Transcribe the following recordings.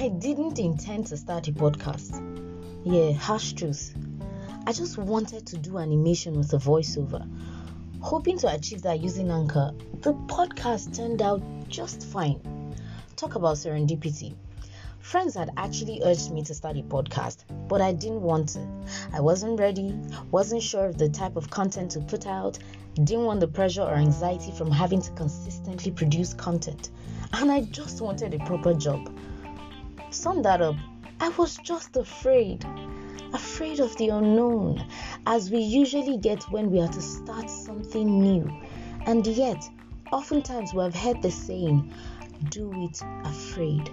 I didn't intend to start a podcast. Yeah, harsh truth. I just wanted to do animation with a voiceover. Hoping to achieve that using Anchor, the podcast turned out just fine. Talk about serendipity. Friends had actually urged me to start a podcast, but I didn't want to. I wasn't ready, wasn't sure of the type of content to put out, didn't want the pressure or anxiety from having to consistently produce content, and I just wanted a proper job. Sum that up, I was just afraid. Afraid of the unknown, as we usually get when we are to start something new. And yet, oftentimes we have heard the saying, do it afraid.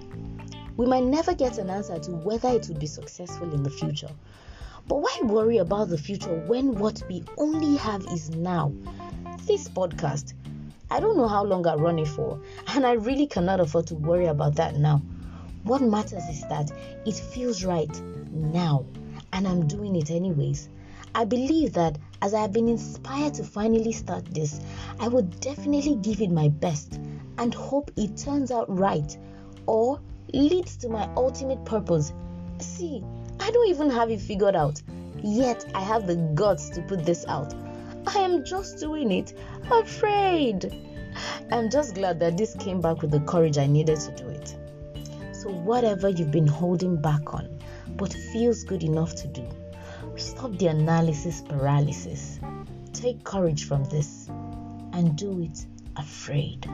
We might never get an answer to whether it would be successful in the future. But why worry about the future when what we only have is now? This podcast, I don't know how long I run it for, and I really cannot afford to worry about that now. What matters is that it feels right now, and I'm doing it anyways. I believe that as I have been inspired to finally start this, I would definitely give it my best and hope it turns out right or leads to my ultimate purpose. See, I don't even have it figured out, yet I have the guts to put this out. I am just doing it, afraid. I'm just glad that this came back with the courage I needed to do it. So, whatever you've been holding back on but feels good enough to do, stop the analysis paralysis. Take courage from this and do it afraid.